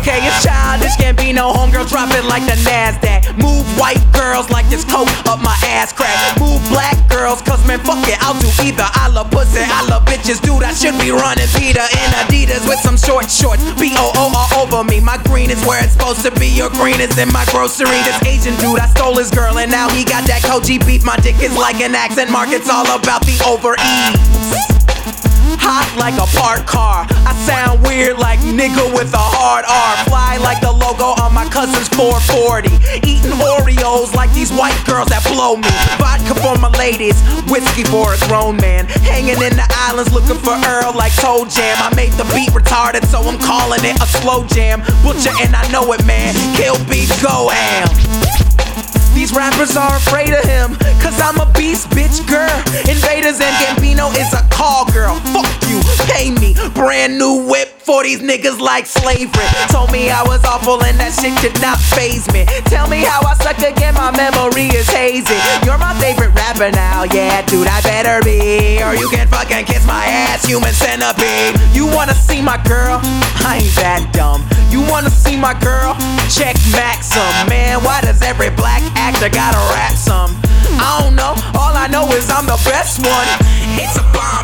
Okay, it's childish, can't be no homegirl, drop it like the NASDAQ. Move white girls like this coat up my ass crack. Move black girls, cause man, fuck it, I'll do either. I love pussy, I love bitches, dude. I should be running Peter in Adidas with some short shorts. B O O all over me. My green is where it's supposed to be. Your green is in my grocery. This Asian dude, I stole his girl, and now he got that Kobe beef. My dick is like an accent mark, it's all about the over ease. Hot like a parked car. I sound weird like nigga with a hard R. Fly like the logo on my cousin's 440. Eating Oreos like these white girls that blow me. Vodka for my ladies, whiskey for a grown man. Hanging in the islands looking for Earl like ToeJam. I made the beat retarded, so I'm calling it a slow jam. Butcher and I know it, man. Kill beat, go ham. These rappers are afraid of him, cause I'm a beast, bitch, girl. Invaders and Gambino is a call girl. Fuck pay me. Brand new whip for these niggas like slavery. Told me I was awful and that shit did not phase me. Tell me how I suck again, my memory is hazy. You're my favorite rapper now, yeah, dude, I better be. Or you can fucking kiss my ass, human centipede. You wanna see my girl? I ain't that dumb. You wanna see my girl? Check Maxim, man. Why does every black actor gotta rap some? I don't know. All I know is I'm the best one. It's a bonfire.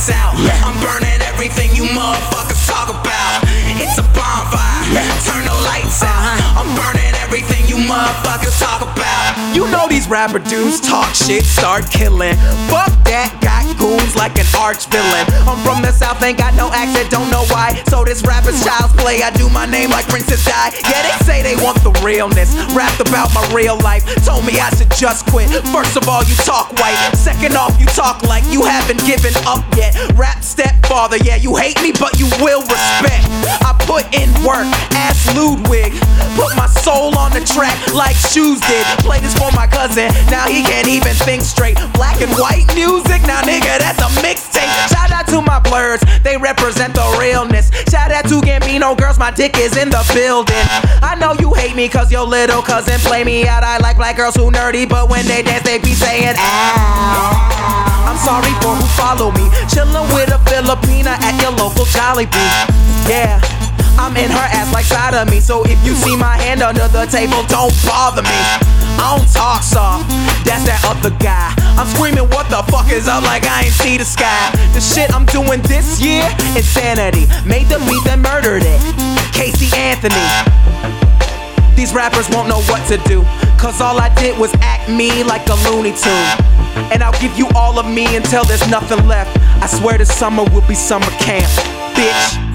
Lights out. I'm burning everything you motherfuckers talk about. It's a bonfire. Turn the lights out. Uh-huh. I'm burning everything you motherfuckers talk about. You know these rapper dudes talk shit, start killing. Fuck that, got goons like an arch villain. I'm from the south, ain't got no accent, don't know why. So this rapper's child's play, I do my name like Princess Di. Yeah, they say they want the realness. Rapped about my real life, told me I should just quit. First of all, you talk white. Second off, you talk like you haven't given up yet. Rap stepfather, yeah, you hate me, but you will respect. I put in work, ass Ludwig. Put my soul on the track like shoes did. Play this for my cousin, now he can't even think straight. Black and white music, now nigga, that's a mixtape. Shout out to my blerds, they represent the realness. Shout out to Gambino girls, my dick is in the building. I know you hate me cause your little cousin play me out. I like black girls who nerdy, but when they dance, they be saying, ow. I'm sorry for who follow me. Chillin' with a Filipina at your local Jollibee. Yeah. I'm in her ass like side of me. So if you see my hand under the table, don't bother me. I don't talk soft, that's that other guy. I'm screaming, what the fuck is up? Like I ain't see the sky. The shit I'm doing this year, insanity. Made the beat, then murdered it. Casey Anthony. These rappers won't know what to do. Cause all I did was act me like a Looney Tune. And I'll give you all of me until there's nothing left. I swear this summer will be summer camp, bitch.